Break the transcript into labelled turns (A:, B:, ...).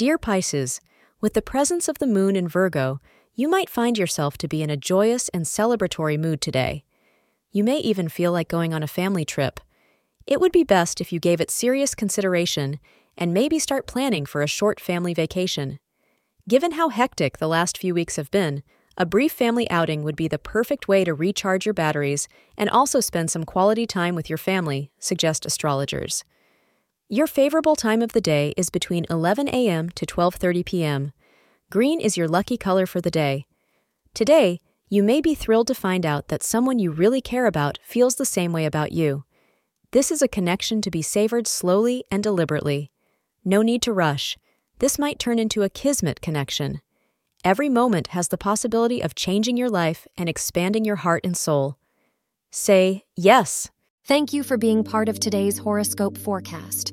A: Dear Pisces, with the presence of the moon in Virgo, you might find yourself to be in a joyous and celebratory mood today. You may even feel like going on a family trip. It would be best if you gave it serious consideration and maybe start planning for a short family vacation. Given how hectic the last few weeks have been, a brief family outing would be the perfect way to recharge your batteries and also spend some quality time with your family, suggest astrologers. Your favorable time of the day is between 11 a.m. to 12:30 p.m. Green is your lucky color for the day. Today, you may be thrilled to find out that someone you really care about feels the same way about you. This is a connection to be savored slowly and deliberately. No need to rush. This might turn into a kismet connection. Every moment has the possibility of changing your life and expanding your heart and soul. Say yes.
B: Thank you for being part of today's horoscope forecast.